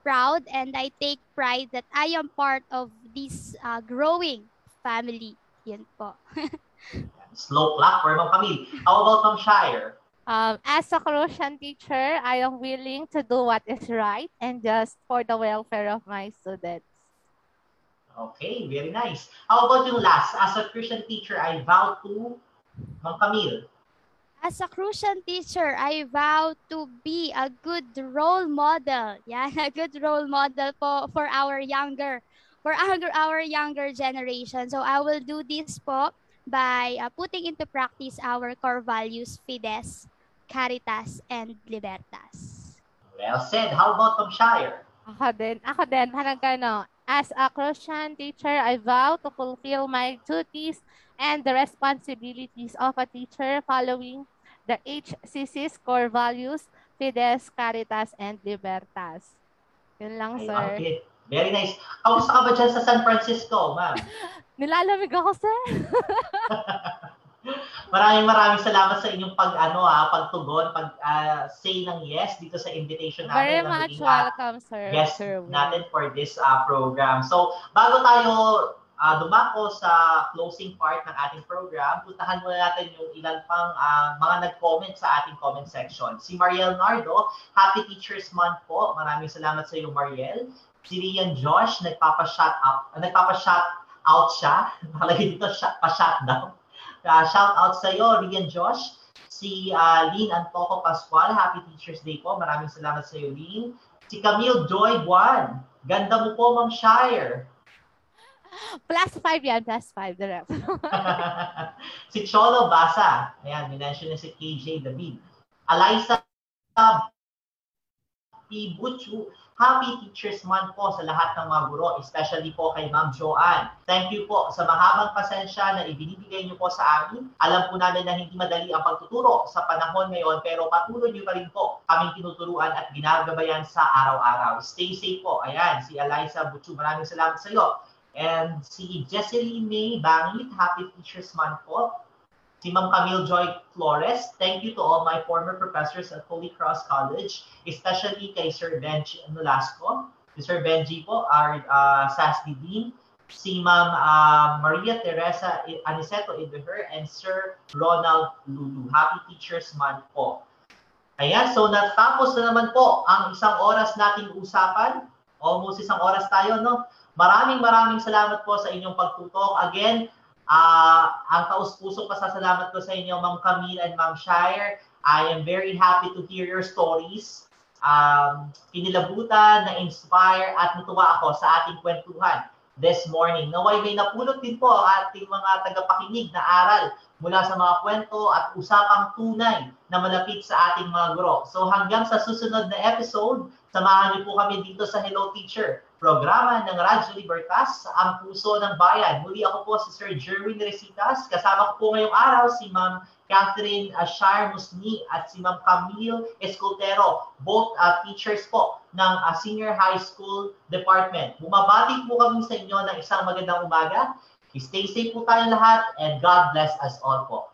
proud and I take pride that I am part of this uh, growing family. Yan po. [LAUGHS] slow clap for Ma'am Camille. How about Ma'am Shire? Um, as a Colossian teacher, I am willing to do what is right and just for the welfare of my students. Okay, very nice. How about yung last? As a Christian teacher, I vow to, Ma'am Camille, As a Christian teacher, I vow to be a good role model. [LAUGHS] Yan, a good role model po for our younger, for our, our younger generation. So I will do this po by uh, putting into practice our core values, Fides, Caritas, and Libertas. well said. How about Ma'am Shire? Ako din, ako din, parang gano. As a Christian teacher, I vow to fulfill my duties and the responsibilities of a teacher following the HCC's core values, Fides, Caritas, and Libertas. Yun lang, Ay, sir. okay. Very nice. Kamusta ka ba dyan sa San Francisco, ma'am? [LAUGHS] Nilalamig ako, sir. [LAUGHS] Maraming maraming salamat sa inyong pag ano ah, pagtugon, pag ah, say ng yes dito sa invitation natin Very much maging, ah, welcome, sir. guest Sir natin for this uh, program. So, bago tayo uh, dumako sa closing part ng ating program, puntahan muna natin yung ilan pang uh, mga nag-comment sa ating comment section. Si Mariel Nardo, Happy Teachers Month po. Maraming salamat sa iyo, Mariel. Si Rian Josh, nagpapa-shout out, uh, nagpapa-shout out siya. [LAUGHS] Nakalagay dito, shout, pa-shout down. Uh, shout out sa iyo, Rian Josh. Si uh, Lynn Antoco Pascual, Happy Teachers Day po. Maraming salamat sa iyo, Lynn. Si Camille Joy Juan. Ganda mo po, Ma'am Shire. Plus five yan, plus five, the rep. [LAUGHS] si Cholo Basa. Ayan, minention na si KJ David. Eliza P. Happy Teachers Month po sa lahat ng mga guro, especially po kay Ma'am Joanne. Thank you po sa mahabang pasensya na ibinibigay niyo po sa amin. Alam po namin na hindi madali ang pagtuturo sa panahon ngayon, pero patuloy niyo pa rin po kaming tinuturuan at ginagabayan sa araw-araw. Stay safe po. Ayan, si Eliza Butchu, maraming salamat sa iyo. And si Jesseline May Bangit, Happy Teachers Month po. Si Ma'am Camille Joy Flores, thank you to all my former professors at Holy Cross College, especially kay Sir Benji Nolasco, si Sir Benji po, our uh, SASD Dean, si Ma'am uh, Maria Teresa Aniceto Ibeher, and Sir Ronald Lulu. Happy Teachers Month po. Ayan, so natapos na naman po ang isang oras nating usapan. Almost isang oras tayo, no? Maraming maraming salamat po sa inyong pagtutok. Again, uh, ang taus-pusong pasasalamat ko sa inyo, Ma'am Camille and Ma'am Shire. I am very happy to hear your stories. Um, kinilabutan, na-inspire, at natuwa ako sa ating kwentuhan this morning. Naway may napulot din po ang ating mga tagapakinig na aral mula sa mga kwento at usapang tunay na malapit sa ating mga guro. So hanggang sa susunod na episode, samahan niyo po kami dito sa Hello Teacher, programa ng Radyo Libertas, ang puso ng bayan. Muli ako po si Sir Jerwin Resitas. Kasama ko po ngayong araw si Ma'am Catherine Ashar Musni at si Ma'am Camille Escoltero, both uh, teachers po ng uh, Senior High School Department. Bumabati po kami sa inyo ng isang magandang umaga. Stay safe po tayong lahat and God bless us all po.